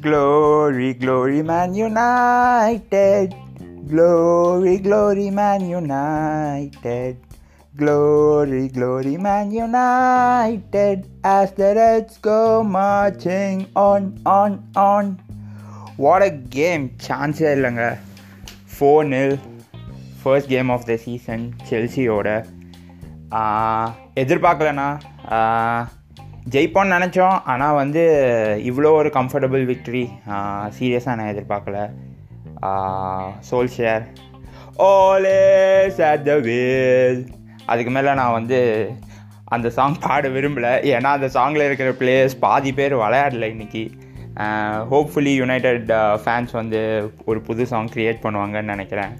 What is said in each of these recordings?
Glory, glory, Man United. Glory, glory, Man United. Glory, glory, Man United. As the Reds go marching on, on, on. What a game! சான்ஸே இல்லைங்க four nil first game of the season செல்சியோட எதிர்பார்க்கலண்ணா. ஜெயிப்போன்னு நினச்சோம். ஆனால் வந்து இவ்வளோ ஒரு comfortable victory சீரியஸாக நான் எதிர்பார்க்கல. சோல் ஷேர் ஓலே சாட் த வேல் அதுக்கு மேலே நான் வந்து அந்த சாங் பாட விரும்பலை. ஏன்னா அந்த சாங்கில் இருக்கிற பிளேயர்ஸ் பாதி பேர் விளையாடல இன்றைக்கி ஹோப்ஃபுல்லி யுனைடெட் ஃபேன்ஸ் வந்து ஒரு புது சாங் க்ரியேட் பண்ணுவாங்கன்னு நினைக்கிறேன்.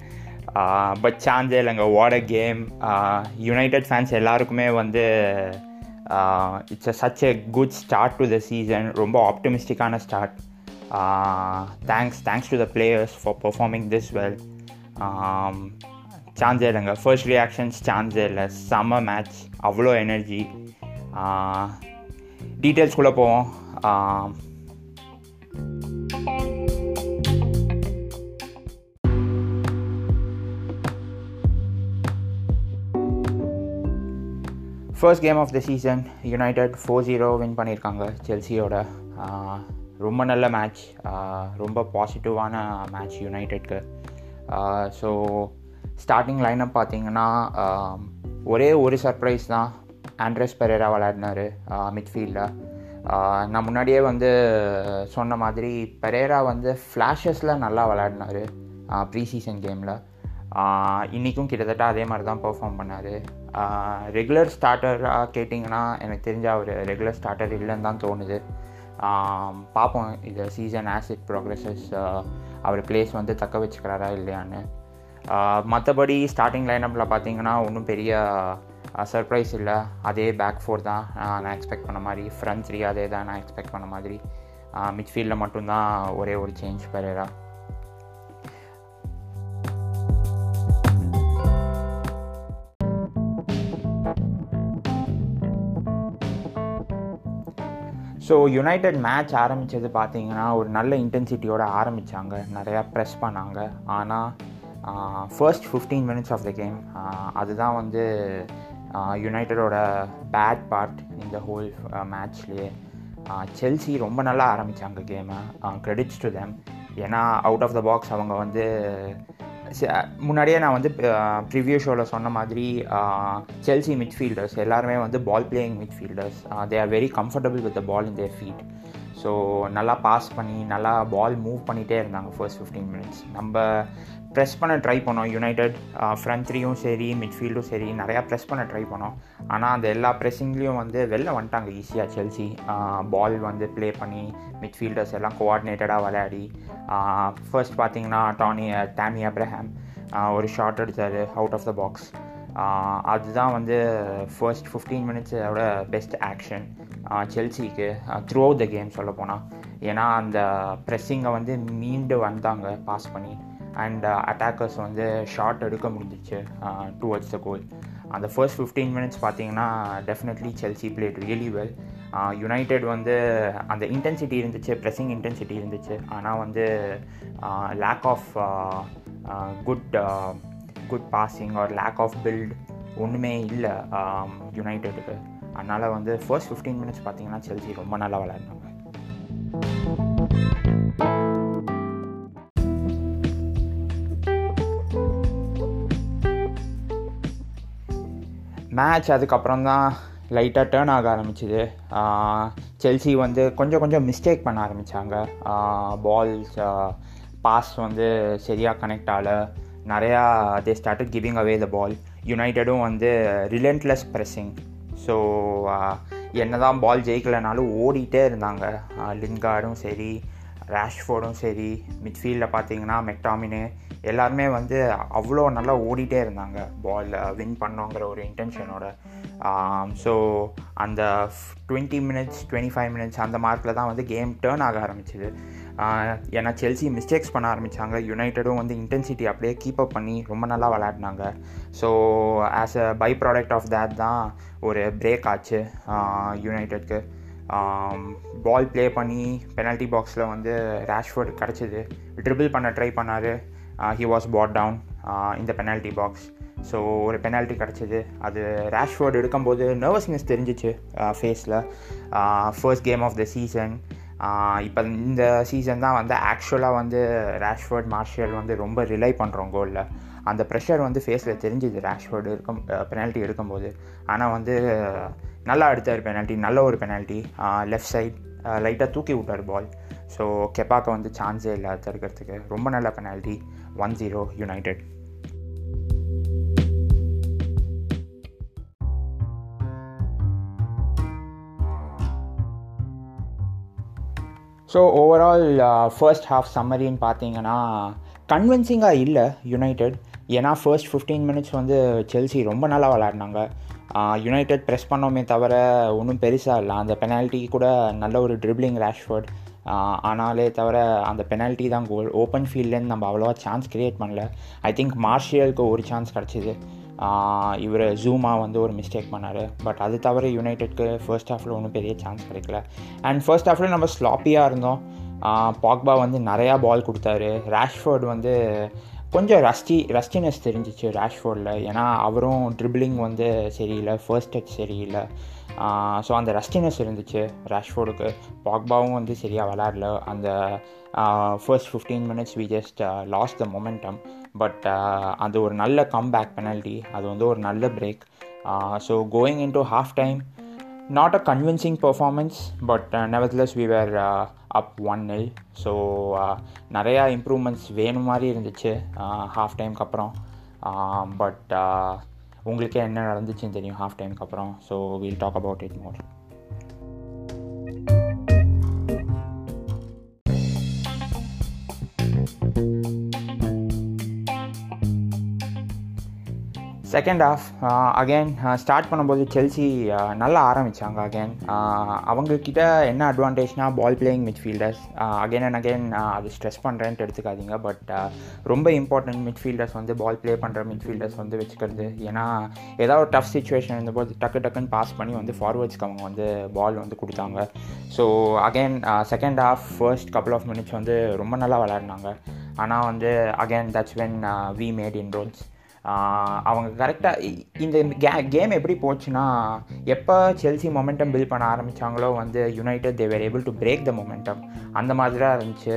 பட் சான்ஸே இல்லைங்க. What a game United fans எல்லாருக்குமே வந்து it's a such a good start to the season ரொம்ப ஆப்டிமிஸ்டிக்கான start thanks thanks to the players for performing this well சான்ஸே இல்லைங்க. ஃபர்ஸ்ட் ரியாக்ஷன்ஸ் சான்ஸே இல்லை. செம்ம மேட்ச் அவ்வளோ எனர்ஜி டீட்டெயில்ஸ்குள்ளே போவோம். First game of the season United four zero win பண்ணியிருக்காங்க செல்சியோட ரொம்ப நல்ல மேட்ச் ரொம்ப பாசிட்டிவான மேட்ச் யுனைடெட்க்கு ஸோ ஸ்டார்டிங் லைனப் பார்த்தீங்கன்னா ஒரே ஒரு சர்ப்ரைஸ் தான். ஆண்ட்ரஸ் பெரேரா விளையாடினார் மிட்ஃபீல்டில் நான் முன்னாடியே வந்து சொன்ன மாதிரி பெரேரா வந்து ஃப்ளாஷஸில் நல்லா விளையாடினார் ப்ரீ சீசன் கேமில் இன்றைக்கும் கிட்டத்தட்ட அதே மாதிரி தான் பெர்ஃபார்ம் பண்ணார். ரெகுலர் ஸ்டார்டராக கேட்டிங்கன்னா எனக்கு தெரிஞ்ச அவர் ரெகுலர் ஸ்டார்டர் இல்லைன்னு தான் தோணுது. பார்ப்போம். இது சீசன் ஆசிட் ப்ரோக்ரஸஸ் அவர் பிளேஸ் வந்து தக்க வச்சுக்கிறாரா இல்லையான்னு. மற்றபடி ஸ்டார்டிங் லைனப்பில் பார்த்தீங்கன்னா ஒன்றும் பெரிய சர்ப்ரைஸ் இல்லை. அதே பேக் ஃபோர் தான் நான் எக்ஸ்பெக்ட் பண்ண மாதிரி. ஃப்ரண்ட் த்ரீ அதே தான் நான் எக்ஸ்பெக்ட் பண்ண மாதிரி. மிட்ஃபீல்டில் மட்டும்தான் ஒரே ஒரு change Pereira so United match ஆரம்பித்தது பார்த்தீங்கன்னா ஒரு நல்ல இன்டென்சிட்டியோடு ஆரம்பித்தாங்க நிறையா ப்ரெஸ் பண்ணாங்க. ஆனால் first fifteen minutes of the game அதுதான் வந்து யுனைடடோட பேட் பார்ட் இந்த ஹோல் மேட்ச்லேயே செல்சி ரொம்ப நல்லா ஆரம்பித்தாங்க கேமை க்ரெடிட்ஸ் டு தெம் ஏன்னா அவுட் ஆஃப் த பாக்ஸ் அவங்க வந்து முன்னாடியே நான் வந்து ப்ரிவியூ ஷோவில் சொன்ன மாதிரி செல்சி மிட்ஃபீல்டர்ஸ் எல்லாருமே வந்து ball playing midfielders they are very comfortable with the ball in their feet so நல்லா பாஸ் பண்ணி நல்லா பால் மூவ் பண்ணிகிட்டே இருந்தாங்க ஃபர்ஸ்ட் ஃபிஃப்டீன் மினிட்ஸ் நம்ம ப்ரெஸ் பண்ண ட்ரை பண்ணோம். யுனைடெட் ஃப்ரண்ட் த்ரீயும் சரி மிட்ஃபீல்டும் சரி நிறையா ப்ரெஸ் பண்ண ட்ரை பண்ணோம். ஆனால் அந்த எல்லா ப்ரெஸ்ஸிங்லேயும் வந்து வெளில வந்துட்டாங்க ஈஸியாக செல்சி பால் வந்து ப்ளே பண்ணி மிட்ஃபீல்டர்ஸ் எல்லாம் கோஆர்டினேட்டடாக விளையாடி ஃபர்ஸ்ட் பார்த்தீங்கன்னா டானி டேமி அப்ரஹாம் ஒரு ஷார்ட் எடுத்தார் அவுட் ஆஃப் த பாக்ஸ் அதுதான் வந்து ஃபர்ஸ்ட் ஃபிஃப்டீன் மினிட்ஸோட பெஸ்ட் ஆக்ஷன் செல்சிக்கு த்ரூ அவுட் த கேம் சொல்ல போனால் ஏன்னா அந்த ப்ரெஸ்ஸிங்கை வந்து மீண்டு வந்தாங்க பாஸ் பண்ணி. அண்ட் அட்டாக்கர்ஸ் வந்து ஷார்ட் எடுக்க முடிஞ்சிச்சு டுவர்ட்ஸ் த கோல் அந்த ஃபர்ஸ்ட் ஃபிஃப்டீன் மினிட்ஸ் பார்த்தீங்கன்னா definitely Chelsea played really well United வந்து அந்த இன்டென்சிட்டி இருந்துச்சு ப்ரெஸ்ஸிங் இன்டென்சிட்டி இருந்துச்சு. ஆனால் வந்து lack of good good passing or lack of build ஒன்றுமே இல்லை யுனைடெடுக்கு அதனால் வந்து ஃபர்ஸ்ட் ஃபிஃப்டீன் மினிட்ஸ் பார்த்தீங்கன்னா செல்சி ரொம்ப நல்லா விளையாடினாங்க. மேட்ச் அதுக்கப்புறம் தான் லைட்டாக டேர்ன் ஆக ஆரம்பிச்சிது. செல்சி வந்து கொஞ்சம் கொஞ்சம் மிஸ்டேக் பண்ண ஆரம்பித்தாங்க பால்ஸ் பாஸ் வந்து சரியாக கனெக்ட் ஆகலை. நிறையா தே ஸ்டார்டட் கிவிங் அவே த பால் யுனைடடும் வந்து ரிலென்ட்லெஸ் ப்ரெஸ்ஸிங் ஸோ என்ன தான் பால் ஜெயிக்கலைனாலும் ஓடிட்டே இருந்தாங்க. லின்கார்டும் சரி ரேஷ்ஃபோர்டும் சரி மிட்ஃபீல்டில் பார்த்தீங்கன்னா மெக்டாமினு எல்லாருமே வந்து அவ்வளோ நல்லா ஓடிட்டே இருந்தாங்க. பால் வின் பண்ணோங்கிற ஒரு இன்டென்ஷனோட ஸோ அந்த twenty minutes twenty five minutes அந்த மார்க்கில் தான் வந்து கேம் டேர்ன் ஆக ஆரம்பிச்சிது. ஏன்னா செல்சி மிஸ்டேக்ஸ் பண்ண ஆரம்பித்தாங்க யுனைட்டடும் வந்து இன்டென்சிட்டி அப்படியே கீப் அப் பண்ணி ரொம்ப நல்லா விளையாடினாங்க. So as a by product of that தான் ஒரு பிரேக் ஆச்சு யுனைடெட்க்கு பால் ப்ளே பண்ணி பெனல்ட்டி பாக்ஸில் வந்து ரேஷ்ஃபோர்ட் கிடச்சிது. ட்ரிபிள் பண்ண ட்ரை பண்ணார். ஹி வாஸ் பாட் டவுன் இந்த பெனால்ட்டி பாக்ஸ் ஸோ ஒரு பெனால்ட்டி கிடச்சிது. அது ரேஷ்ஃபோர்ட் எடுக்கும்போது நர்வஸ்னஸ் தெரிஞ்சிச்சு ஃபேஸில் first game of the season இப்போ இந்த சீசன் தான் வந்து ஆக்சுவலாக வந்து ரேஷ்வர்ட் மார்ஷியல் வந்து ரொம்ப ரிலை பண்ணுறோம் கோலில் அந்த ப்ரெஷர் வந்து ஃபேஸில் தெரிஞ்சுது ரேஷ்வர்டு இருக்கும் பெனால்ட்டி எடுக்கும்போது. ஆனால் வந்து நல்லா எடுத்தார் பெனால்ட்டி நல்ல ஒரு பெனால்ட்டி லெஃப்ட் சைட் லைட்டாக தூக்கி விட்டார் பால் ஸோ கெப்பாக்க வந்து சான்ஸே இல்லை தடுக்கிறதுக்கு ரொம்ப நல்ல penalty one zero United so overall first half சம்மரின்னு பார்த்தீங்கன்னா கன்வின்சிங்காக இல்லை யுனைடெட் ஏன்னா ஃபர்ஸ்ட் ஃபிஃப்டீன் மினிட்ஸ் வந்து செல்சி ரொம்ப நல்லா விளாட்னாங்க யுனைடெட் ப்ரெஸ் பண்ணோமே தவிர ஒன்றும் பெருசாக இல்லை. அந்த பெனால்ட்டி கூட நல்ல ஒரு ட்ரிப்ளிங் ரேஷ்வர்ட் ஆனாலே தவிர அந்த பெனால்ட்டி தான் கோல் ஓப்பன் ஃபீல்ட்லேருந்து நம்ம அவ்வளோவா சான்ஸ் க்ரியேட் பண்ணல. ஐ திங்க் மார்ஷியலுக்கு ஒரு சான்ஸ் கிடச்சிது. இவர் ஜூமா வந்து ஒரு மிஸ்டேக் பண்ணார். பட் அது தவிர யுனைடெட்க்கு ஃபர்ஸ்ட் ஹாஃபில் ஒன்றும் பெரிய சான்ஸ் கிடைக்கல. அண்ட் ஃபர்ஸ்ட் ஹாஃபில் நம்ம ஸ்லாப்பியாக இருந்தோம். பாக்பா வந்து நிறையா பால் கொடுத்தாரு. ரேஷ்ஃபோர்டு வந்து கொஞ்சம் ரஸ்டி ரஸ்டினஸ் தெரிஞ்சிச்சு ரேஷ்ஃபோர்டில் ஏன்னா அவரும் ட்ரிபிளிங் வந்து சரியில்லை ஃபர்ஸ்ட் டச் சரியில்லை. ஸோ அந்த ரஸ்டினஸ் இருந்துச்சு ரேஷ்ஃபோர்டுக்கு பாக்பாவும் வந்து சரியாக விளாடல அந்த first fifteen minutes we just lost the momentum but uh, அது ஒரு நல்ல கம்பேக் பெனல்ட்டி அது வந்து ஒரு நல்ல break so going into half time not a convincing performance but nevertheless we were up one nil so நிறையா இம்ப்ரூவ்மெண்ட்ஸ் வேணும் மாதிரி இருந்துச்சு uh, ஹாஃப் டைம்க்கு அப்புறம். Um, பட் uh, உங்களுக்கே என்ன நடந்துச்சுன்னு தெரியும் ஹாஃப் டைம்க்கு அப்புறம்? So we'll talk about it more second half again start பண்ணும்போது செல்சி uh, நல்லா ஆரம்பித்தாங்க அகெயின் uh, அவங்கக்கிட்ட என்ன அட்வான்டேஜ்னால் ball playing midfielders again and again அது ஸ்ட்ரெஸ் பண்ணுறேன்ட்டு எடுத்துக்காதீங்க. பட் uh, ரொம்ப இம்பார்ட்டன்ட் மிட்ஃபீல்டர்ஸ் வந்து பால் ப்ளே பண்ணுற மிட்ஃபீல்டர்ஸ் வந்து வச்சுக்கிறது. ஏன்னா ஏதாவது ஒரு டஃப் சுச்சுவேஷன் இருந்தபோது டக்கு டக்குன்னு பாஸ் பண்ணி வந்து ஃபார்வர்ட்ஸ்க்கு அவங்க வந்து பால் வந்து கொடுத்தாங்க. So again second half first couple of minutes வந்து ரொம்ப நல்லா விளையாடினாங்க. ஆனால் வந்து again that's when we made inroads அவங்க கரெக்டாக இந்த கே கேம் எப்படி போச்சுன்னா எப்போ செல்சி மொமெண்டம் பில்ட் பண்ண ஆரம்பித்தாங்களோ வந்து United they were able to break the momentum அந்த மாதிரி தான் இருந்துச்சு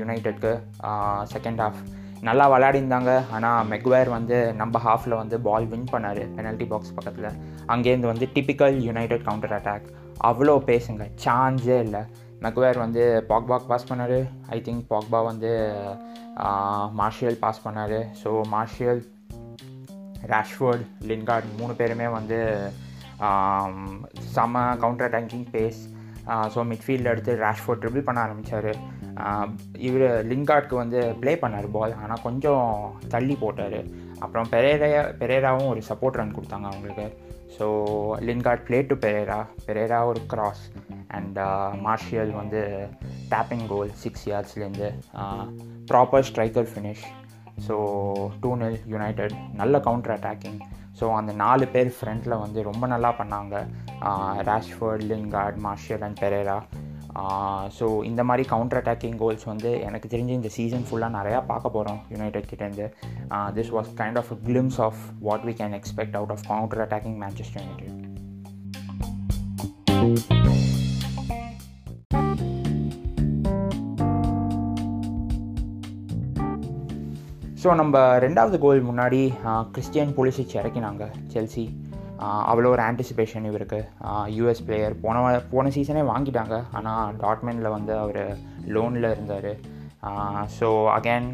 யுனைடெட்க்கு செகண்ட் ஹாஃப் நல்லா விளையாடிருந்தாங்க. ஆனால் மெக்வேர் வந்து நம்ம ஹாஃபில் வந்து பால் வின் பண்ணார் பெனல்ட்டி பாக்ஸ் பக்கத்தில். அங்கேருந்து வந்து டிப்பிக்கல் யுனைடெட் கவுண்டர் அட்டாக் அவ்வளோ பேசுங்க சான்ஸே இல்லை. மெக்வேர் வந்து பாக்பாக் பாஸ் பண்ணார். ஐ திங்க் பாக்பா வந்து மார்ஷியல் பாஸ் பண்ணார். ஸோ மார்ஷியல் ரேஷ்வர்ட் லின்கார்ட் மூணு பேருமே வந்து செம்ம கவுண்டர் அட்டாக்கிங் பேஸ் ஸோ மிட்ஃபீல்டில் எடுத்து ரேஷ்ஃபோர்ட் ட்ரிபிள் பண்ண ஆரம்பித்தார் இவர் லிங்கார்ட்க்கு வந்து ப்ளே பண்ணார் பால் ஆனால் கொஞ்சம் தள்ளி போட்டார். அப்புறம் பெரேரா பெரேராவும் ஒரு சப்போர்ட் ரன் கொடுத்தாங்க அவங்களுக்கு. So Lingard play to Pereira Pereira ஒரு கிராஸ் அண்ட் மார்ஷியல் வந்து tapping goal six இயர்ஸ்லேருந்து proper striker finish so two nil United நல்ல கவுண்டர் அட்டாக்கிங் ஸோ அந்த நாலு பேர் ஃப்ரண்ட்டில் வந்து ரொம்ப நல்லா பண்ணாங்க. Rashford Lingard Martial and Pereira so இந்த மாதிரி கவுண்டர் அட்டாக்கிங் கோல்ஸ் வந்து எனக்கு தெரிஞ்சு இந்த சீசன் ஃபுல்லாக நிறையா பார்க்க போகிறோம் யுனைடெட் கிட்டேருந்து this was kind of glimpse of what we can expect out of counter attacking Manchester United so நம்ம ரெண்டாவது கோல் முன்னாடி கிறிஸ்டியன் புலிசிச் இறக்கினாங்க செல்சி அவ்வளோ ஒரு ஆன்டிசிபேஷன் இவருக்கு. யூஎஸ் பிளேயர் போன போன சீசனே வாங்கிட்டாங்க. ஆனால் டாட்மெண்டில் வந்து அவர் லோனில் இருந்தார். ஸோ அகேன்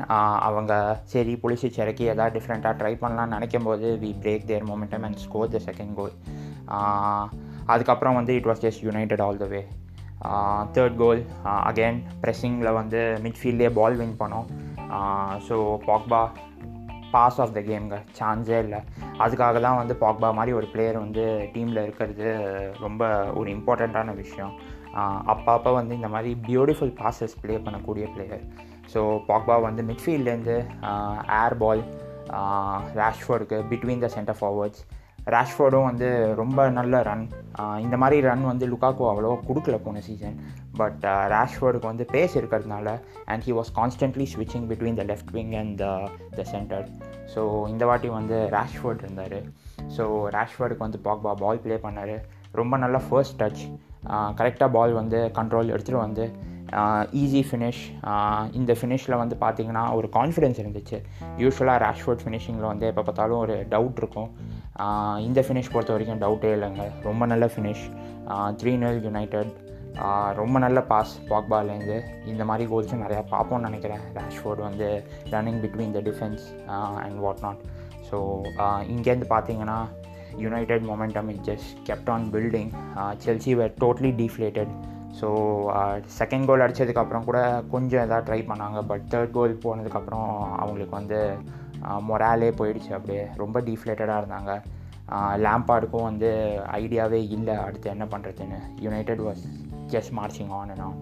அவங்க சரி புலிசிச் இறக்கி எதாவது டிஃப்ரெண்ட்டாக ட்ரை பண்ணலான்னு நினைக்கும் போது we break their momentum and score the second goal அதுக்கப்புறம் வந்து it was just United all the way third goal again ப்ரெஸ்ஸிங்கில் வந்து மிட்ஃபீல்ட்லேயே பால் வின் பண்ணோம். So Pogba pass of the கேம்ங்க சான்ஸே இல்லை. அதுக்காக தான் வந்து பாக்பா மாதிரி ஒரு பிளேயர் வந்து டீமில் இருக்கிறது ரொம்ப ஒரு இம்பார்ட்டண்ட்டான விஷயம். அப்பப்போ வந்து இந்த மாதிரி பியூட்டிஃபுல் பாசஸ் ப்ளே பண்ணக்கூடிய பிளேயர் ஸோ பாக்பா வந்து மிட்ஃபீல்ட்லேருந்து ஏர் பால் ரேஷ்ஃபோர்டுக்கு பிட்வீன் த சென்டர் ஃபார்வர்ட்ஸ் ரேஷ்ஃபோர்டும் வந்து ரொம்ப நல்ல ரன் இந்த மாதிரி ரன் வந்து லுக்காக்கோ அவ்வளோ கொடுக்கல போன சீசன் பட் ரேஷ்வர்டுக்கு uh, வந்து பேஸ் இருக்கிறதுனால அண்ட் ஹி வாஸ் கான்ஸ்டன்ட்லி ஸ்விட்சிங் between the left wing and the centre so இந்த வாட்டி வந்து ரேஷ்ஃபோர்ட் இருந்தார். ஸோ ரேஷ்வர்டுக்கு வந்து பாக்பா பால் ப்ளே பண்ணார். ரொம்ப நல்லா ஃபர்ஸ்ட் டச் கரெக்டாக பால் வந்து கண்ட்ரோல் எடுத்துகிட்டு வந்து ஈஸி ஃபினிஷ் இந்த ஃபினிஷில் வந்து பார்த்திங்கன்னா ஒரு கான்ஃபிடென்ஸ் இருந்துச்சு. யூஸ்வலாக ரேஷ்வர்ட் ஃபினிஷிங்கில் வந்து எப்போ பார்த்தாலும் ஒரு டவுட் இருக்கும். இந்த ஃபினிஷ் பொறுத்த வரைக்கும் டவுட்டே இல்லைங்க. ரொம்ப நல்ல ஃபினிஷ் த்ரீ நெல் யுனைடெட் ரொம்ப நல்ல பாஸ் பாக்பாலேருந்து இந்த மாதிரி கோல்ஸும் நிறையா பார்ப்போம்னு நினைக்கிறேன். ரேஷ்ஃபோர்ட் வந்து running between the defence and what not so இங்கேருந்து பார்த்தீங்கன்னா United momentum it just kept on building Chelsea were totally deflated so second goal அடித்ததுக்கப்புறம் கூட கொஞ்சம் எதாவது ட்ரை பண்ணாங்க. பட் தேர்ட் கோல் போனதுக்கப்புறம் அவங்களுக்கு வந்து மொராலே போயிடுச்சு. அப்படியே ரொம்ப டீஃப்ளேட்டடாக இருந்தாங்க. லேம்பாடுக்கும் வந்து ஐடியாவே இல்லை. அடுத்து என்ன பண்ணுறதுன்னு United was just marching on and on.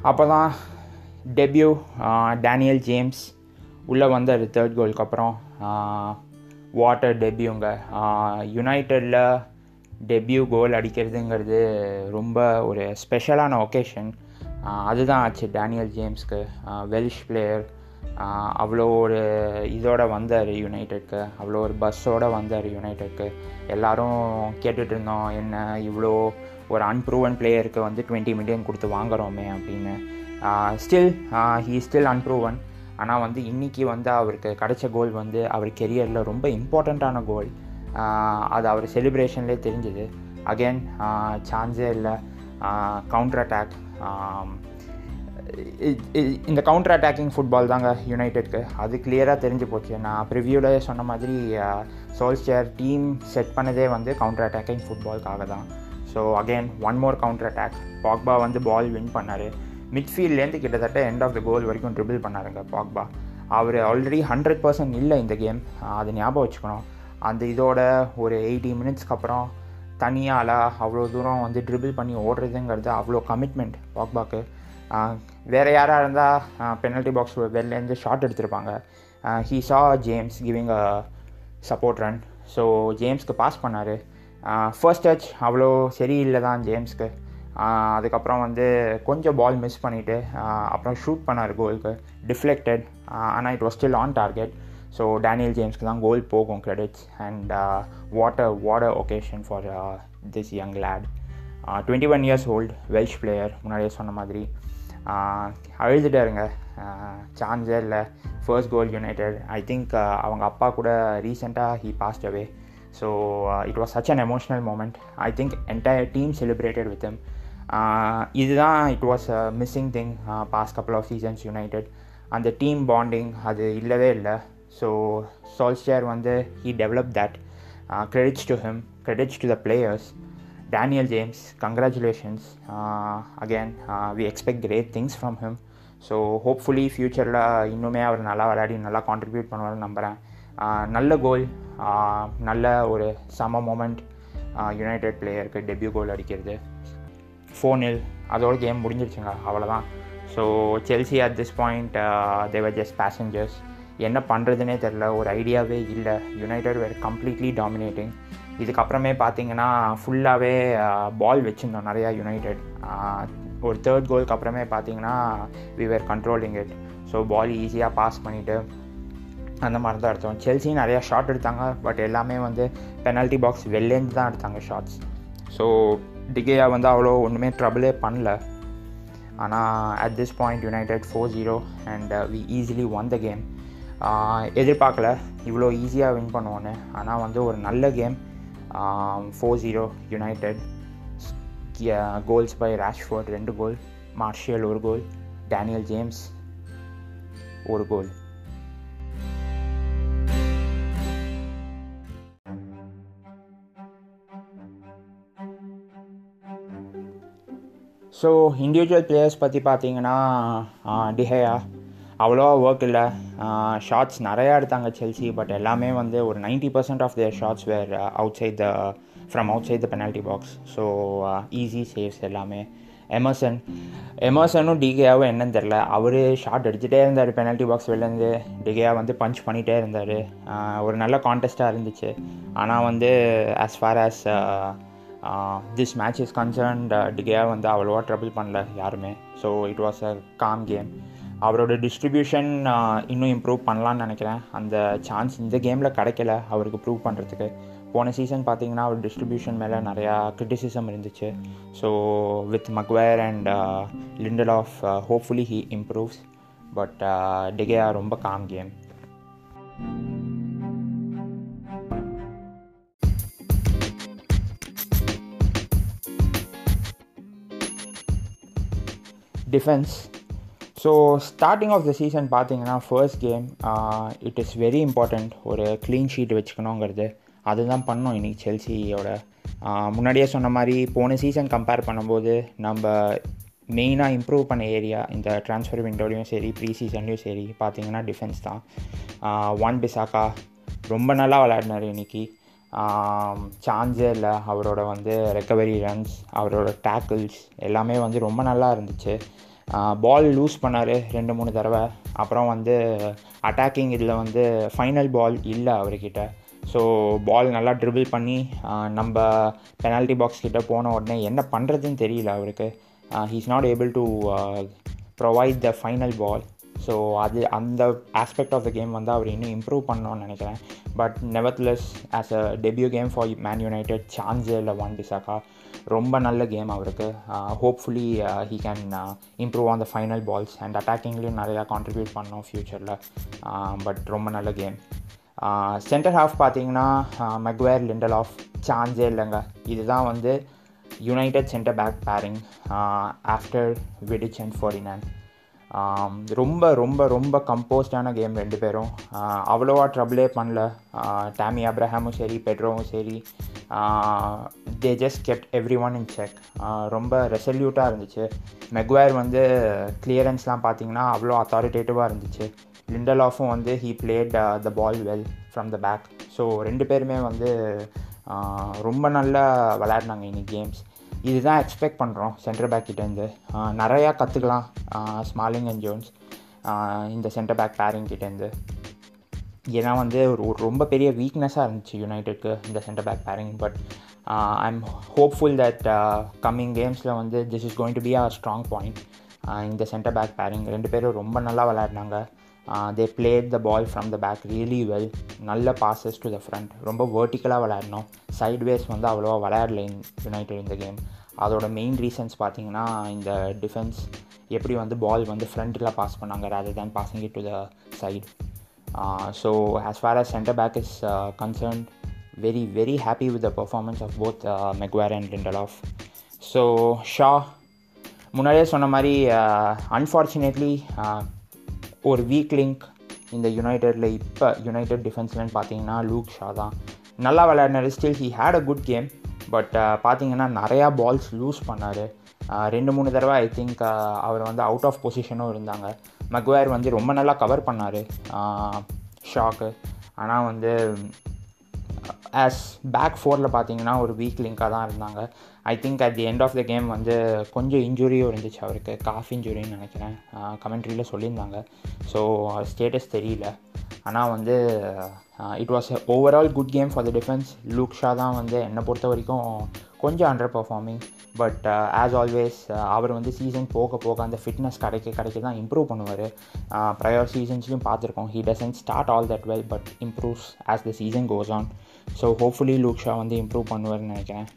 அப்போ தான் டெபியூ டேனியல் ஜேம்ஸ் உள்ளே வந்தார் தேர்ட் கோலுக்கு அப்புறம் வாட்டர் டெபியூங்க யுனைட்டடில் டெபியூ கோல் அடிக்கிறதுங்கிறது ரொம்ப ஒரு ஸ்பெஷலான ஒகேஷன் அதுதான் ஆச்சு. டேனியல் ஜேம்ஸ்க்கு வெல்ஷ் பிளேயர் அவ்வளோ ஒரு இதோட வந்தார் யுனைடெட்க்கு அவ்வளோ ஒரு பஸ்ஸோடு வந்தார் யுனைடெட்க்கு. எல்லோரும் கேட்டுட்டு இருந்தோம் என்ன இவ்வளோ ஒரு அன்ப்ரூவன் பிளேயருக்கு வந்து டுவெண்ட்டி மில்லியன் கொடுத்து வாங்குகிறோமே அப்படின்னு. ஸ்டில் ஹீ ஸ்டில் அன்ப்ரூவன் ஆனால் வந்து இன்றைக்கி வந்து அவருக்கு கிடைச்ச கோல் வந்து அவர் கெரியரில் ரொம்ப இம்பார்ட்டண்ட்டான கோல் அது அவர் செலிப்ரேஷன்லேயே தெரிஞ்சுது. அகெயின் சான்ஸே இல்லை. கவுண்டர் அட்டாக் இந்த கவுண்டர் அட்டாக்கிங் ஃபுட்பால் தாங்க யுனைடெட்க்கு அது கிளியராக தெரிஞ்சு போச்சு. நான் ப்ரிவியூவில் சொன்ன மாதிரி சோல்ஸ்டர் டீம் செட் பண்ணதே வந்து கவுண்டர் அட்டாக்கிங் ஃபுட்பால்காக தான். So again one more counter attack Pogba வந்து பால் வின் பண்ணார். மிட்ஃபீல்ட்லேருந்து கிட்டத்தட்ட எண்ட் ஆஃப் த கோல் வரைக்கும் ட்ரிபிள் பண்ணாருங்க பாக்பா அவர் ஆல்ரெடி ஹண்ட்ரட் பர்சன்ட் இல்லை இந்த கேம் அது ஞாபகம் வச்சுக்கணும். அந்த இதோட ஒரு எயிட்டி மினிட்ஸ்க்கு அப்புறம் தனியால் அவ்வளோ தூரம் வந்து ட்ரிபிள் பண்ணி ஓடுறதுங்கிறது அவ்வளோ கமிட்மெண்ட் பாக்பாக்கு வேறு யாராக இருந்தால் பெனல்ட்டி பாக்ஸ் வெளிலேருந்து ஷாட் எடுத்திருப்பாங்க. He saw James giving a support run so ஜேம்ஸ்க்கு pass பண்ணார். ஃபர்ஸ்ட் டச் அவ்வளோ சரியில்லை தான் ஜேம்ஸ்க்கு அதுக்கப்புறம் வந்து கொஞ்சம் பால் மிஸ் பண்ணிவிட்டு அப்புறம் ஷூட் பண்ணார் கோலுக்கு டிஃப்ளெக்டட் ஆனால் it was still on target so Daniel ஜேம்ஸ்க்கு தான் கோல் போகும் credits and what a what a occasion for this young lad twenty one years old Welsh player முன்னாடியே சொன்ன மாதிரி. அழுதுட்டாருங்க. சான்ஸே இல்லை. First goal United I think அவங்க அப்பா கூட ரீசெண்டாக he passed away so it was such an emotional moment I think entire team celebrated with him இதுதான் it was missing thing past couple of seasons United அந்த team bonding அது இல்லவே இல்லை. So Solskjaer வந்து he develop that credits to him credits to the players Daniel James congratulations again we expect great things from him so hopefully ஃப்யூச்சரில் இன்னுமே அவர் நல்லா விளையாடி நல்லா கான்ட்ரிபியூட் பண்ணுவார்னு நம்புகிறேன் நல்ல கோல் நல்ல ஒரு சம மூமெண்ட் யுனைடெட் பிளேயருக்கு டெபியூ கோல் அடிக்கிறது. ஃபோனில் அதோட கேம் முடிஞ்சிருச்சுங்க அவ்வளோதான் so Chelsea at this point they were just passengers என்ன பண்ணுறதுனே தெரில ஒரு ஐடியாவே இல்லை. யுனைடெட் வேர் கம்ப்ளீட்லி டாமினேட்டிங் இதுக்கப்புறமே பார்த்தீங்கன்னா ஃபுல்லாகவே பால் வச்சுருந்தோம் நிறையா யுனைடெட் ஒரு தேர்ட் கோலுக்கு அப்புறமே பார்த்தீங்கன்னா we were controlling it so ball ஈஸியாக பாஸ் பண்ணிவிட்டு அந்த மாதிரி தான் எடுத்தோம். செல்சி நிறையா ஷாட் எடுத்தாங்க பட் எல்லாமே வந்து பெனல்ட்டி பாக்ஸ் வெளிலேருந்து தான் எடுத்தாங்க ஷாட்ஸ் ஸோ டிகேயா வந்து அவ்வளோ ஒன்றுமே ட்ரபிளே பண்ணல. ஆனால் at this point United four zero and we easily won the game எதிர்பார்க்கல. இவ்வளோ ஈஸியாக வின் பண்ணுவோன்னு ஆனால் வந்து ஒரு நல்ல game four zero United goals by Rashford ரெண்டு கோல் மார்ஷியல் ஒரு கோல் டேனியல் ஜேம்ஸ் ஒரு கோல் ஸோ இண்டிவிஜுவல் பிளேயர்ஸ் பற்றி பார்த்தீங்கன்னா டிஹயா அவ்வளோவா ஒர்க் இல்லை. ஷார்ட்ஸ் நிறையா எடுத்தாங்க செல்சி பட் எல்லாமே வந்து ஒரு ninety percent of their shots were outside the from outside the penalty box so easy saves எல்லாமே எமர்சன் எமர்சனும் டிகேயாவும் என்னன்னு தெரில அவர் ஷார்ட் அடிச்சுட்டே இருந்தார் பெனால்ட்டி பாக்ஸ் வெளிலேருந்து டிகேயா வந்து பஞ்ச் பண்ணிகிட்டே இருந்தார். ஒரு நல்ல கான்டெஸ்ட்டாக இருந்துச்சு. ஆனால் வந்து as far as this match is concerned De Gea வந்து அவ்வளோவா ட்ரபிள் பண்ணல யாருமே. So it was a calm game அவரோட டிஸ்ட்ரிபியூஷன் இன்னும் இம்ப்ரூவ் பண்ணலான்னு நினைக்கிறேன். அந்த சான்ஸ் இந்த கேமில் கிடைக்கல அவருக்கு ப்ரூவ் பண்ணுறதுக்கு போன சீசன் பார்த்தீங்கன்னா அவர் டிஸ்ட்ரிபியூஷன் மேலே நிறையா கிரிட்டிசிசம் இருந்துச்சு. So with Maguire and Lindelof hopefully he improves but De Gea ரொம்ப calm game defence so starting off the season பார்த்தீங்கன்னா first game it is very important ஒரு க்ளீன் ஷீட் வச்சுக்கணுங்கிறது. அதுதான் பண்ணோம் இன்றைக்கி செல்சியோட uh, முன்னாடியே சொன்ன மாதிரி போன சீசன் கம்பேர் பண்ணும்போது நம்ம மெயினாக இம்ப்ரூவ் பண்ண ஏரியா இந்த ட்ரான்ஸ்ஃபர் விண்டோலையும் சரி ப்ரீ சீசன்லேயும் சரி பார்த்தீங்கன்னா டிஃபென்ஸ் தான். Uh, ஒன் பிசாக்கா ரொம்ப நல்லா விளையாடினார் இன்றைக்கி சான்ஸே um, இல்லை. அவரோட வந்து ரெக்கவரி ரன்ஸ் அவரோட டேக்கிள்ஸ் எல்லாமே வந்து ரொம்ப நல்லா இருந்துச்சு. பால் லூஸ் பண்ணார் ரெண்டு மூணு தடவை. அப்புறம் வந்து அட்டாக்கிங் இதில் வந்து ஃபைனல் பால் இல்லை அவர்கிட்ட. ஸோ பால் நல்லா ட்ரிபிள் பண்ணி நம்ம பெனால்ட்டி பாக்ஸ் கிட்டே போன உடனே என்ன பண்ணுறதுன்னு தெரியல அவருக்கு. He's not able to provide the final ball so அது அந்த ஆஸ்பெக்ட் ஆஃப் த கேம் வந்து அவர் இன்னும் இம்ப்ரூவ் பண்ணணும்னு நினைக்கிறேன். But nevertheless as a debut game for Man United சான்ஸே இல்லை ஒன் பிசாக்கா ரொம்ப நல்ல கேம் அவருக்கு. Hopefully he can improve on the final balls and அட்டாக்கிங்லேயும் நிறையா கான்ட்ரிபியூட் பண்ணோம் ஃப்யூச்சரில் பட் ரொம்ப நல்ல கேம் சென்டர் ஹாஃப் பார்த்தீங்கன்னா மெக்வேர் லிண்டல் ஆஃப் சான்ஸே இல்லைங்க. இதுதான் வந்து United centre back pairing after Vidic and Ferdinand ரொம்ப ரொம்ப ரொம்ப கம்போஸ்டான கேம் ரெண்டு பேரும். அவ்வளோவா ட்ரபிளே பண்ணல. டேமி அப்ரஹாமும் சரி பெட்ரோவும் சரி. They just kept everyone in check ரொம்ப ரெசல்யூட்டாக இருந்துச்சு. மெக்வயர் வந்து கிளியரன்ஸ்லாம் பார்த்தீங்கன்னா அவ்வளோ அத்தாரிட்டேட்டிவாக இருந்துச்சு. லிண்டல் ஆஃபும் வந்து he played the ball well from the back so ரெண்டு பேருமே வந்து ரொம்ப நல்லா விளையாடினாங்க இன்னைக்கு கேம்ஸ் இதுதான் எக்ஸ்பெக்ட் பண்ணுறோம் சென்டர் பேக் கிட்டேருந்து நிறையா கற்றுக்கலாம் ஸ்மாலிங் அண்ட் ஜோன்ஸ் இந்த சென்டர் பேக் பேரிங் கிட்டேருந்து ஏன்னா வந்து ஒரு ரொம்ப பெரிய வீக்னஸாக இருந்துச்சு யுனைடெட்க்கு இந்த centre back pairing but I am hopeful that coming கேம்ஸில் வந்து this is going to be our strong point இந்த சென்டர் பேக் பேரிங் ரெண்டு பேரும் ரொம்ப நல்லா விளையாடினாங்க. They played the ball from the back really well நல்ல பாசஸ் டு த ஃப்ரண்ட் ரொம்ப வேர்ட்டிக்கலாக விளையாடணும். சைட்வேஸ் வந்து அவ்வளோவா விளையாடல யுனைடெட் இந்த கேம் அதோட மெயின் ரீசன்ஸ் பார்த்தீங்கன்னா இந்த டிஃபென்ஸ் எப்படி வந்து பால் வந்து ஃப்ரண்ட்டில் பாஸ் பண்ணாங்க rather than passing it to the side so as far as centre back is concerned very very happy with the performance of both Maguire and Lindelof so Shaw முன்னாடியே சொன்ன மாதிரி unfortunately ஒரு weak link இந்த யுனைடெடில் இப்போ United டிஃபென்ஸ்லன்னு பார்த்தீங்கன்னா look Shaw தான். நல்லா விளையாடினார். Still he had a good game but uh, பார்த்தீங்கன்னா நிறையா பால்ஸ் லூஸ் பண்ணார். ரெண்டு மூணு தடவை ஐ திங்க் அவர் வந்து அவுட் ஆஃப் பொசிஷனும் இருந்தாங்க. மக்வேர் வந்து ரொம்ப நல்லா கவர் பண்ணார். ஷாக்கு ஆனால் வந்து ஆஸ் பேக் ஃபோரில் பார்த்தீங்கன்னா ஒரு வீக் லிங்காக தான் இருந்தாங்க. I think at the end of the game வந்து கொஞ்சம் இன்ஜுரியும் இருந்துச்சு அவருக்கு. காஃப் இன்ஜுரின்னு நினைக்கிறேன். கமெண்ட்ரியில் சொல்லியிருந்தாங்க. ஸோ ஸ்டேட்டஸ் தெரியல. ஆனால் வந்து it was overall good game for the defence Luke Shaw தான் வந்து என்னை பொறுத்த வரைக்கும் கொஞ்சம் under performing but as always அவர் வந்து சீசன் போக போக அந்த ஃபிட்னஸ் கிடைக்க கிடைக்க தான் இம்ப்ரூவ் பண்ணுவார். ப்ரையர் சீசன்ஸ்லையும் பார்த்துருக்கோம். He doesn't start all that well but improves as the season goes on so hopefully Luke Shaw வந்து இம்ப்ரூவ் பண்ணுவார்னு நினைக்கிறேன்.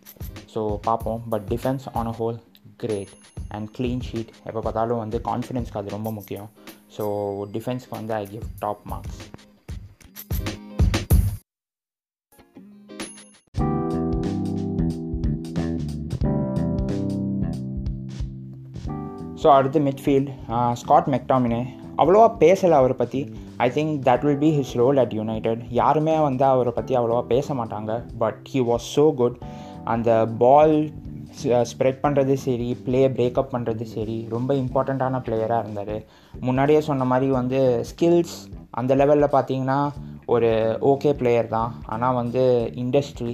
ஸோ பார்ப்போம். But defence on a whole great and clean sheet எப்போ பார்த்தாலும் வந்து கான்ஃபிடென்ஸ்க்கு அது ரொம்ப முக்கியம். ஸோ டிஃபென்ஸ்க்கு வந்து I give top marks so அடுத்து மிட்ஃபீல்ட் ஸ்காட் மெக்டாமினே அவ்வளோவா பேசலை அவரை பற்றி I think that will be his role at United யாருமே வந்து அவரை பற்றி அவ்வளோவா பேச மாட்டாங்க but he was so good அந்த பால் ஸ்ப்ரெட் பண்ணுறது சரி ப்ளே பிரேக்கப் பண்ணுறது சரி ரொம்ப இம்பார்ட்டண்ட்டான பிளேயராக இருந்தார். முன்னாடியே சொன்ன மாதிரி வந்து ஸ்கில்ஸ் அந்த லெவலில் பார்த்தீங்கன்னா ஒரு ஓகே பிளேயர் தான். ஆனால் வந்து இண்டஸ்ட்ரி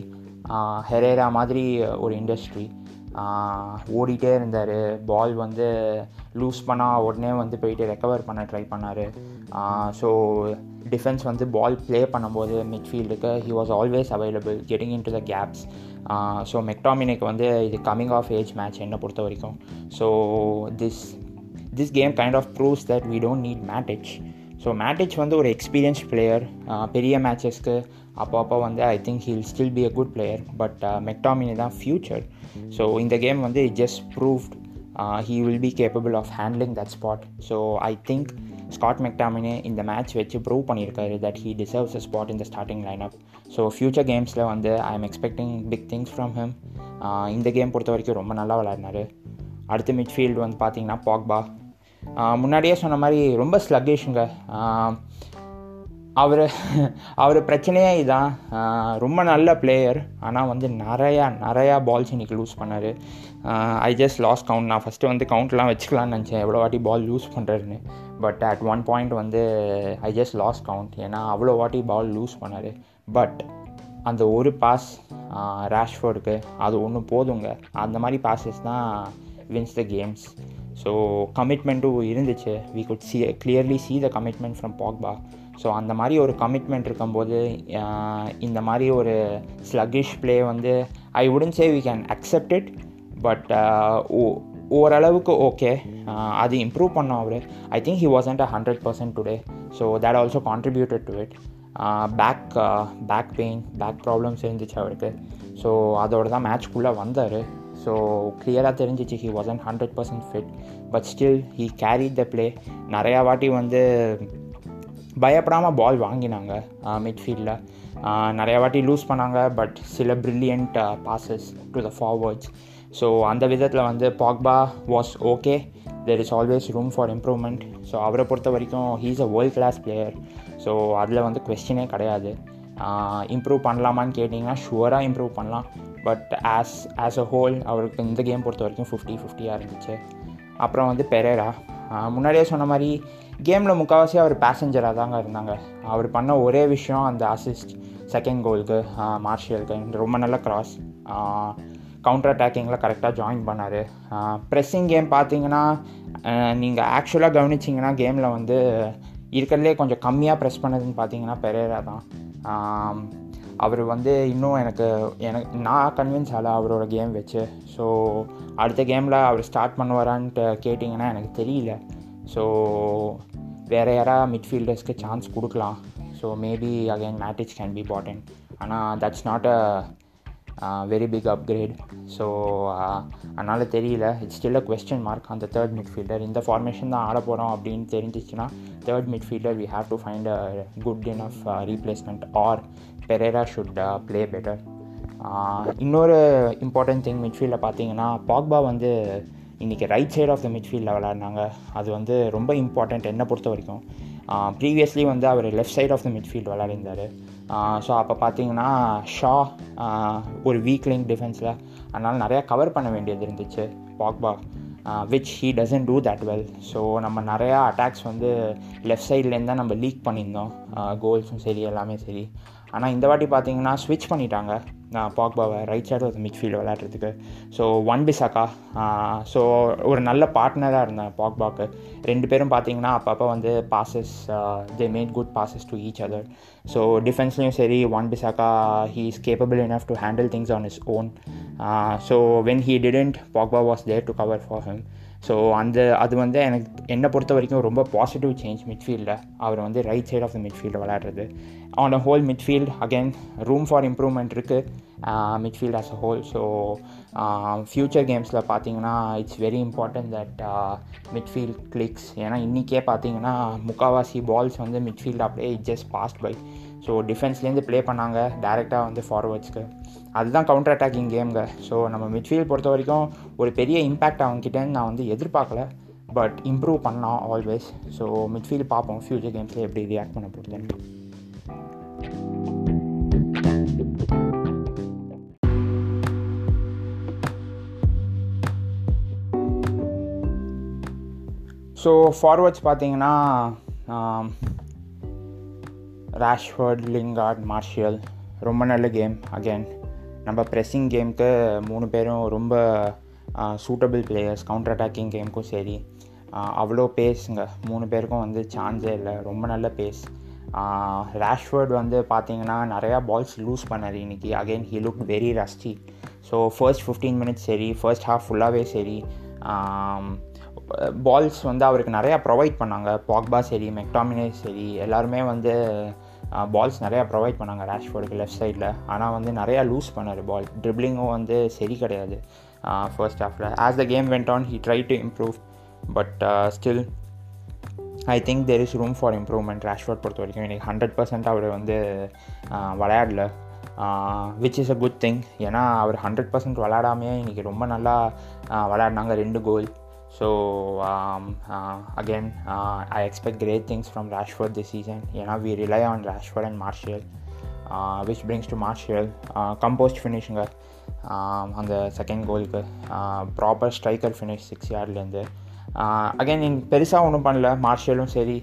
ஹெரேரா மாதிரி ஒரு இண்டஸ்ட்ரி ஓடிட்டே இருந்தார். பால் வந்து லூஸ் பண்ணால் உடனே வந்து போயிட்டு ரெக்கவர் பண்ண ட்ரை பண்ணார். ஸோ டிஃபென்ஸ் வந்து பால் ப்ளே பண்ணும்போது மிட்ஃபீல்டுக்கு he was always available getting in to the gaps so மெக்டாமினிக் வந்து இது கம்மிங் ஆஃப் ஏஜ் மேட்ச் என்னை பொறுத்த வரைக்கும். So this this game kind of proves that we don't need Matic so Matic வந்து ஒரு experience player பெரிய மேட்சஸ்க்கு அப்போ அப்போ வந்து I think he'll still be a good player but McTominay தான் ஃப்யூச்சர் ஸோ இந்த கேம் வந்து it just proved he will be capable of handling that spot so I think Scott McTominay இந்த match வச்சு ப்ரூவ் பண்ணியிருக்காரு that he deserves a spot இந்த starting line up so future கேம்ஸில் வந்து I am expecting big things from him இந்த game பொறுத்த வரைக்கும் ரொம்ப நல்லா விளாட்னாரு அடுத்த மிட்ஃபீல்டு வந்து பார்த்தீங்கன்னா பாக்பா முன்னாடியே சொன்ன மாதிரி ரொம்ப ஸ்லக்கேஷுங்க அவர் அவர் பிரச்சனையே இதுதான் ரொம்ப நல்ல பிளேயர் ஆனால் வந்து நிறையா நிறையா பால்ஸ் இன்றைக்கி லூஸ் பண்ணார். ஐ ஜஸ்ட் லாஸ் கவுண்ட் நான் ஃபஸ்ட்டு வந்து கவுண்ட்லாம் வச்சுக்கலான்னு நினச்சேன். எவ்வளோ வாட்டி பால் லூஸ் பண்ணுறாருன்னு பட் அட் ஒன் பாயிண்ட் வந்து ஐ ஜஸ்ட் லாஸ் கவுண்ட் ஏன்னா அவ்வளோ வாட்டி பால் லூஸ் பண்ணார். பட் அந்த ஒரு பாஸ் ரேஷ்ஃபோர்டுக்கு அது ஒன்று போதுங்க. அந்த மாதிரி பாசஸ் தான் வின்ஸ் த கேம்ஸ் ஸோ கமிட்மெண்ட்டும் இருந்துச்சு. We could see clearly see the commitment from Pogba so அந்த மாதிரி ஒரு கமிட்மெண்ட் இருக்கும்போது இந்த மாதிரி ஒரு ஸ்லக்கிஷ் ப்ளே வந்து I wouldn't say we can accept it but ஓரளவுக்கு ஓகே அது இம்ப்ரூவ் பண்ணோம் அவர். I think he wasn't a hundred percent today so that also contributed to it back back pain back problems இருந்துச்சு அவருக்கு. So அதோட தான் மேட்ச்க்குள்ளே வந்தார். So கிளியராக தெரிஞ்சிச்சு he wasn't hundred percent fit but still he carry the play நிறையா வாட்டி வந்து பயப்படாமல் பால் வாங்கினாங்க. மிட்ஃபீல்டில் நிறையா வாட்டி லூஸ் பண்ணாங்க பட் சில brilliant passes to the forwards so அந்த விதத்தில் வந்து Pogba was okay there is always room for improvement so அவரை பொறுத்த வரைக்கும் he's a world class player so அதில் வந்து கொஸ்டினே கிடையாது. இம்ப்ரூவ் பண்ணலாமான்னு கேட்டிங்கன்னா ஷுவராக இம்ப்ரூவ் பண்ணலாம். But as as a whole அவருக்கு இந்த கேம் பொறுத்த வரைக்கும் ஃபிஃப்டி ஃபிஃப்டியாக இருந்துச்சு. அப்புறம் வந்து பெரேரா முன்னாடியே சொன்ன மாதிரி கேமில் முக்கால்வாசி அவர் பேசஞ்சராக தாங்க இருந்தாங்க. அவர் பண்ண ஒரே விஷயம் அந்த அசிஸ்ட் செகண்ட் கோலுக்கு மார்ஷியலுக்கு ரொம்ப நல்ல கிராஸ் கவுண்டர் அட்டாக்கிங்கில் கரெக்டாக ஜாயின் பண்ணார். ப்ரெஸ்ஸிங் கேம் பார்த்தீங்கன்னா நீங்கள் ஆக்சுவலாக கவனிச்சிங்கன்னா கேமில் வந்து இருக்கிறதுலே கொஞ்சம் கம்மியாக ப்ரெஸ் பண்ணதுன்னு பார்த்தீங்கன்னா பெரேரா தான். அவர் வந்து இன்னும் எனக்கு எனக்கு நான் கன்வின்ஸ் ஆகலை அவரோட கேம் வச்சு. ஸோ அடுத்த கேமில் அவர் ஸ்டார்ட் பண்ணுவாரான்ட்டு கேட்டிங்கன்னா எனக்கு தெரியல. ஸோ வேறு யாராவது மிட்ஃபீல்டர்ஸ்க்கு சான்ஸ் கொடுக்கலாம். So maybe again Matic can be important ஆனால் that's not a very big upgrade so அதனால் தெரியல. It's still a question mark அந்த தேர்ட் மிட்ஃபீல்டர் இந்த ஃபார்மேஷன் தான் ஆட போகிறோம் அப்படின்னு தெரிஞ்சிச்சுன்னா third midfielder we have to find a good enough replacement or Pereira should play better இன்னொரு இம்பார்ட்டன்ட் திங் மிட்ஃபீல்டில் பார்த்தீங்கன்னா பாக்பா வந்து இன்றைக்கி ரைட் சைட் ஆஃப் த மிட்ஃபீல்டில் விளாட்னாங்க அது வந்து ரொம்ப இம்பார்ட்டண்ட் என்னை பொறுத்த வரைக்கும் ப்ரீவியஸ்லி வந்து அவர் left side of the midfield விளாடிருந்தார் so அப்போ பார்த்தீங்கன்னா ஷா ஒரு வீக் லிங்க் டிஃபென்ஸில் அதனால் நிறையா கவர் பண்ண வேண்டியது இருந்துச்சு. Pogba which he doesn't do that well so நம்ம நிறையா அட்டாக்ஸ் வந்து லெஃப்ட் சைட்லேருந்து தான் நம்ம லீக் பண்ணியிருந்தோம். கோல்ஸும் சரி எல்லாமே சரி. ஆனால் இந்த வாட்டி பார்த்தீங்கன்னா ஸ்விட்ச் பண்ணிட்டாங்க. பாக்பாவை ரைட் சைடு ஒரு மிட்ஃபீல்டு விளையாடுறதுக்கு. ஸோ ஒன் பிசாக்கா ஸோ ஒரு நல்ல பார்ட்னராக இருந்தேன் பாக்பாக்கு. ரெண்டு பேரும் பார்த்தீங்கன்னா அப்பப்போ வந்து passes they made good passes to each other so டிஃபென்ஸ்லேயும் சரி Wan Bissaka he is capable enough to handle things on his own so when he didn't Pogba was there to cover for him so அந்த அது வந்து எனக்கு என்னை பொறுத்த வரைக்கும் ரொம்ப positive change மிட்ஃபீல்டில் அவர் வந்து ரைட் சைட் ஆஃப் த மிட்ஃபீல்டில் விளையாடுறது. On a whole midfield again room for improvement இருக்குது midfield as a whole so future கேம்ஸில் பார்த்தீங்கன்னா it's very important that midfield clicks ஏன்னா இன்றைக்கே பார்த்தீங்கன்னா முக்கால்வாசி பால்ஸ் வந்து மிட்ஃபீல்டு அப்படியே it just passed by so டிஃபென்ஸ்லேருந்து play பண்ணாங்க. டேரெக்டாக வந்து ஃபார்வர்ட்ஸ்க்கு அதுதான் கவுண்டர் அட்டாக்கிங் கேம்ங்க ஸோ நம்ம மிட்ஃபீல்ட் பொறுத்த வரைக்கும் ஒரு பெரிய இம்பேக்ட் அவங்ககிட்டன்னு நான் வந்து எதிர்பார்க்கல. பட் இம்ப்ரூவ் பண்ணலாம் ஆல்வேஸ் ஸோ மிட்ஃபீல்டு பார்ப்போம். ஃப்யூச்சர் கேம்ஸில் எப்படி ரியாக்ட் பண்ண போகுதுன்னு. ஸோ ஃபார்வர்ட்ஸ் பார்த்தீங்கன்னா ரேஷ்வர்ட் லிங்கார்ட் மார்ஷியல் ரொம்ப நல்ல கேம் அகெயின் நம்ம ப்ரெஸ்ஸிங் கேமுக்கு மூணு பேரும் ரொம்ப சூட்டபிள் பிளேயர்ஸ் கவுண்டர் அட்டாக்கிங் கேமுக்கும் சரி. அவ்வளோ பேஸுங்க மூணு பேருக்கும் வந்து சான்ஸே இல்லை. ரொம்ப நல்ல பேஸ் ரேஷ்வர்ட் வந்து பார்த்தீங்கன்னா நிறையா பால்ஸ் லூஸ் பண்ணார் இன்றைக்கி again he look very rusty so first fifteen minutes சரி. ஃபர்ஸ்ட் ஹாஃப் ஃபுல்லாகவே சரி. பால்ஸ் வந்து அவருக்கு நிறையா ப்ரொவைட் பண்ணாங்க. பாக்பா சரி மெக்டாமினே சரி. எல்லாருமே வந்து பால்ஸ் நிறையா ப்ரொவைட் பண்ணாங்க ரேஷ்ஃபோர்டுக்கு லெஃப்ட் சைடில் ஆனால் வந்து நிறையா லூஸ் பண்ணார் பால் ட்ரிப்ளிங்கும் வந்து சரி கிடையாது. ஃபர்ஸ்ட் ஹாஃபில் as the game went on he try to improve but still I think there is room for improvement Rashford பொறுத்த வரைக்கும். இன்றைக்கி ஹண்ட்ரட் பர்சன்ட் அவர் வந்து விளையாடல. Which is a good thing ஏன்னா அவர் ஹண்ட்ரட் பர்சன்ட் விளையாடாமையே இன்றைக்கி ரொம்ப நல்லா விளையாடினாங்க. ரெண்டு goal so again I expect great things from Rashford this season ஏன்னா we rely on Rashford and Martial which brings to Martial composed ஃபினிஷுங்க அந்த செகண்ட் கோலுக்கு ப்ராப்பர் ஸ்ட்ரைக்கர் ஃபினிஷ் சிக்ஸ் யார்ட்லேருந்து அகைன் இன் பெருசாக ஒன்றும் பண்ணல. மார்ஷியலும் சரி.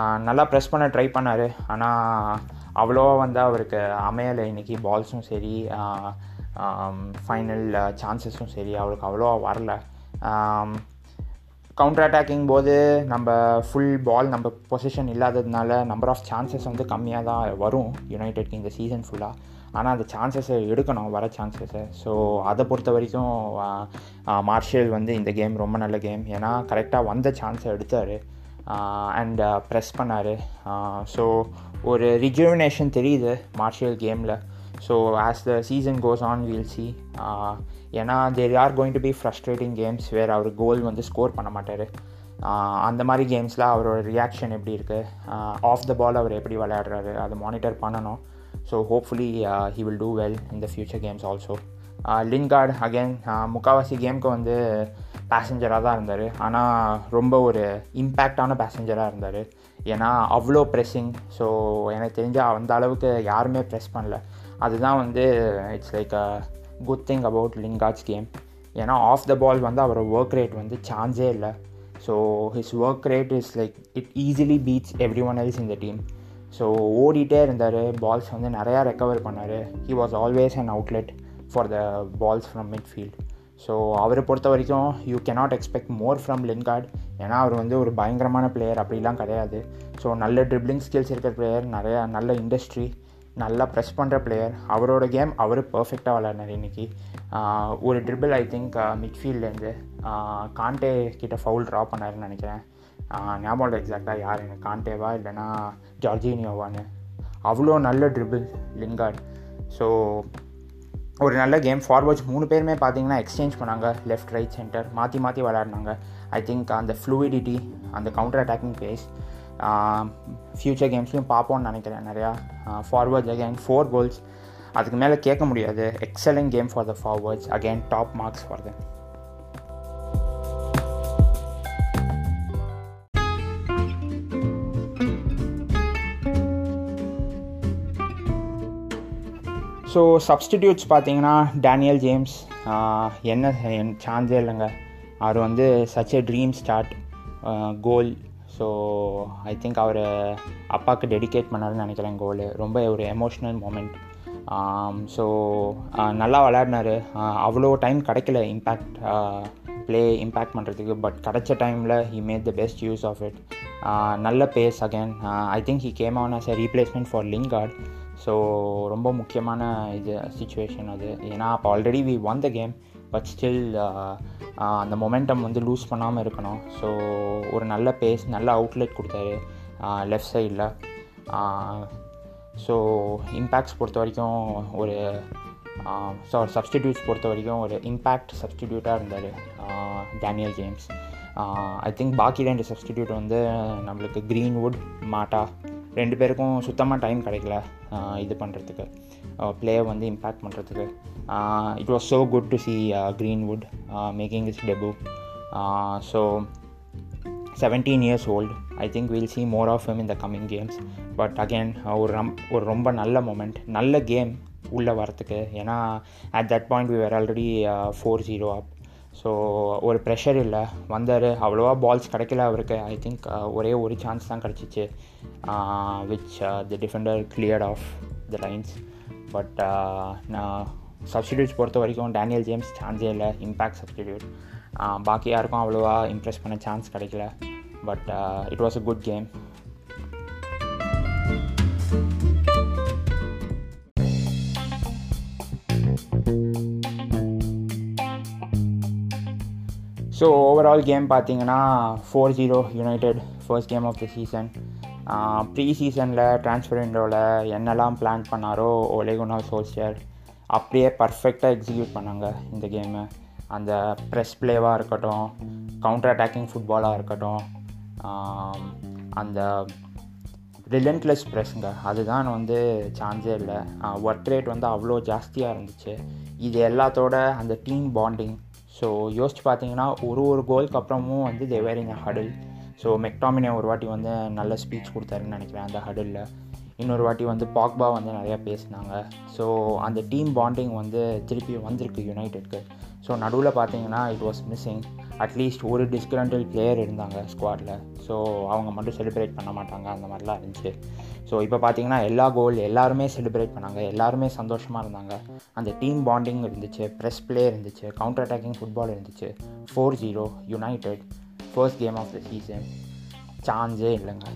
Uh, நல்லா ப்ரெஸ் பண்ண ட்ரை பண்ணார். ஆனால் அவ்வளோவா வந்து அவருக்கு அமையலை. இன்றைக்கி பால்ஸும் சரி uh, um, ஃபைனல் சான்சஸும் uh, சரி. அவருக்கு அவ்வளோவா வரல. Um, கவுண்டர் அட்டாக்கிங் போது நம்ம ஃபுல் பால் நம்ம பொசிஷன் இல்லாததுனால நம்பர் ஆஃப் சான்சஸ் வந்து கம்மியாக தான் வரும் யுனைடெட்க்கு இந்த சீசன் ஃபுல்லாக ஆனால் அந்த சான்சஸை எடுக்கணும் வர சான்சஸை ஸோ அதை பொறுத்த வரைக்கும் மார்ஷியல் வந்து இந்த கேம் ரொம்ப நல்ல கேம் ஏன்னா கரெக்டாக வந்த சான்ஸை எடுத்தார். அண்ட் ப்ரெஸ் பண்ணார். ஸோ ஒரு ரிஜுவினேஷன் தெரியுது மார்ஷியல் கேமில் so as the season goes on we'll see ஏன்னா there are going to be frustrating games where our goal வந்து ஸ்கோர் பண்ண மாட்டார். Uh, அந்த மாதிரி கேம்ஸில் அவரோட ரியாக்ஷன் எப்படி இருக்குது ஆஃப் த பால் அவர் எப்படி விளையாடுறாரு? அதை மானிட்டர் பண்ணணும். So hopefully he will do well in the future games also Lingard again முக்கால்வாசி கேமுக்கு வந்து பேசஞ்சராக தான் இருந்தார். ஆனால் ரொம்ப ஒரு இம்பேக்டான பேசஞ்சராக இருந்தார். ஏன்னா அவ்வளோ ப்ரெஸ்ஸிங் ஸோ எனக்கு தெரிஞ்சால் அந்த அளவுக்கு யாருமே ப்ரெஸ் பண்ணல. அதுதான் வந்து it's like a good thing about Lingard's game ஏன்னா ஆஃப் த பால் வந்து அவரோட ஒர்க் ரேட் வந்து சான்ஸே இல்லை. So his work rate is like it easily beats everyone else இந்த டீம் ஸோ ஓடிட்டே இருந்தார். பால்ஸ் வந்து நிறையா ரெக்கவர் பண்ணார். He was always an outlet for the balls from midfield so அவரை பொறுத்த வரைக்கும் you cannot expect more from Lingard ஏன்னா அவர் வந்து ஒரு பயங்கரமான பிளேயர் அப்படிலாம் கிடையாது. ஸோ நல்ல ட்ரிப்ளிங் ஸ்கில்ஸ் இருக்கிற பிளேயர் நிறையா நல்ல இண்டஸ்ட்ரி நல்லா ப்ரெஸ் பண்ணுற பிளேயர் அவரோட கேம் அவர் பர்ஃபெக்டாக விளாட்னார் இன்றைக்கி ஒரு ட்ரிபிள் ஐ திங்க் மிட்ஃபீல்ட்லேருந்து காண்டே கிட்ட ஃபவுல் ட்ரா பண்ணாருன்னு நினைக்கிறேன். ஞாபகம் எக்ஸாக்டாக யார் எனக்கு காண்டேவா இல்லைனா ஜார்ஜினியோவான்னு அவ்வளோ நல்ல ட்ரிபிள் லிங்கார்ட் ஸோ ஒரு நல்ல கேம் ஃபார்வர்ட்ஸ் மூணு பேருமே பார்த்தீங்கன்னா எக்ஸ்சேஞ்ச் பண்ணாங்க. லெஃப்ட் ரைட் சென்டர் மாற்றி மாற்றி விளாட்னாங்க ஐ திங்க் அந்த ஃப்ளூயிடிட்டி அந்த கவுண்டர் அட்டாக்கிங் பேஸ் ஃப்யூச்சர் கேம்ஸ்லையும் பார்ப்போம்னு நினைக்கிறேன் நிறையா. ஃபார்வர்ட்ஸ் அகேன் ஃபோர் கோல்ஸ் அதுக்கு மேலே கேட்க முடியாது. Excellent game for the forwards again top marks for the so substitutes பார்த்தீங்கன்னா டேனியல் ஜேம்ஸ் என்ன சான்ஸே இல்லைங்க. அவர் வந்து such a dream start goal so I think அவர் அப்பாவுக்கு டெடிகேட் பண்ணாருன்னு நினைக்கிறேன் கோல் ரொம்ப ஒரு எமோஷ்னல் மூமெண்ட் ஸோ நல்லா விளையாடினார். அவ்வளோ டைம் கிடைக்கல இம்பேக்ட் ப்ளே இம்பேக்ட் பண்ணுறதுக்கு பட் கிடைச்ச டைமில் he made the best use of it நல்ல pace again I think he came on as a replacement for Lingard so ரொம்ப முக்கியமான இது சுச்சுவேஷன் அது. ஏன்னா அப்போ already we won the game but still uh, uh, அந்த மொமெண்டம் வந்து loose பண்ணாமல் இருக்கணும். ஸோ ஒரு நல்ல பேஸ் நல்ல அவுட்லெட் கொடுத்தாரு லெஃப்ட் சைடில் ஸோ இம்பேக்ட்ஸ் பொறுத்த வரைக்கும் ஒரு uh, ஸோ சப்ஸ்டிடியூட்ஸ் பொறுத்த வரைக்கும் ஒரு இம்பேக்ட் சப்ஸ்டிடியூட்டாக இருந்தார் டேனியல் ஜேம்ஸ் ஐ திங்க் பாக்கி ரெண்டு சப்ஸ்டிடியூட் வந்து நம்மளுக்கு க்ரீன்வுட் மாட்டா ரெண்டு பேருக்கும் சுத்தமாக டைம் கிடைக்கல இது பண்ணுறதுக்கு Uh, பிளேயர் வந்து இம்பேக்ட் பண்ணுறதுக்கு it was so good to see Greenwood making his debut so seventeen years old I think will see more of him in the coming games but again ஒரு ரம் ஒரு ரொம்ப நல்ல மூமெண்ட் நல்ல game உள்ளே வரத்துக்கு ஏன்னா at that point we were already four zero up so ஒரு ப்ரெஷர் இல்லை. வந்தார். அவ்வளோவா பால்ஸ் கிடைக்கல அவருக்கு. ஐ திங்க் uh, ஒரே ஒரு சான்ஸ் தான் கிடச்சிச்சு. Which the defender cleared off the lines but நான் சப்ஸ்டிடியூட்ஸ் பொறுத்த வரைக்கும் டேனியல் ஜேம்ஸ் சான்ஸே இல்லை. இம்பேக்ட் சப்ஸ்டிடியூட் பாக்கி யாருக்கும் அவ்வளோவா இம்ப்ரெஸ் பண்ண சான்ஸ் கிடைக்கல. But it was a good game so overall game பார்த்தீங்கன்னா four zero United first game of the season pre சீசனில் ட்ரான்ஸ்ஃபர் விண்டோவில் என்னெல்லாம் பிளான் பண்ணாரோ ஒலேகுனா சோசியர் அப்படியே பர்ஃபெக்டாக எக்ஸிக்யூட் பண்ணாங்க இந்த கேமு அந்த ப்ரெஸ் பிளேவாக இருக்கட்டும் கவுண்டர் அட்டாக்கிங் ஃபுட்பாலாக இருக்கட்டும் அந்த ரிலன்ட்லெஸ் ப்ரெஸ்ஸுங்க அதுதான் வந்து சான்ஸே இல்லை. ஒர்க் ரேட் வந்து அவ்வளோ ஜாஸ்தியாக இருந்துச்சு. இது எல்லாத்தோட அந்த டீம் பாண்டிங் ஸோ யோசிச்சு பார்த்தீங்கன்னா ஒரு ஒரு கோலுக்கு அப்புறமும் வந்து தேவேரிங் ஹடில் ஸோ மெக்டாமினே ஒரு வாட்டி வந்து நல்ல ஸ்பீச் கொடுத்தாருன்னு நினைக்கிறேன் அந்த ஹடலில் இன்னொரு வாட்டி வந்து பாக்பா வந்து நிறையா பேசினாங்க. ஸோ அந்த டீம் பாண்டிங் வந்து திருப்பி வந்திருக்கு யுனைடெட்க்கு ஸோ நடுவில் பார்த்தீங்கன்னா இட் வாஸ் மிஸ்ஸிங் அட்லீஸ்ட் ஒரு டிஸ்கிரண்டல் பிளேயர் இருந்தாங்க ஸ்குவாடில் ஸோ அவங்க மட்டும் செலிப்ரேட் பண்ண மாட்டாங்க அந்த மாதிரிலாம் இருந்துச்சு. ஸோ இப்போ பார்த்தீங்கன்னா எல்லா கோல் எல்லாருமே செலிப்ரேட் பண்ணாங்க. எல்லாருமே சந்தோஷமாக இருந்தாங்க. அந்த டீம் பாண்டிங் இருந்துச்சு ப்ரெஸ் பிளே இருந்துச்சு கவுண்டர் அட்டாக்கிங் ஃபுட்பால் இருந்துச்சு. Four zero United first game of the season சான்ஸே இல்லைங்க.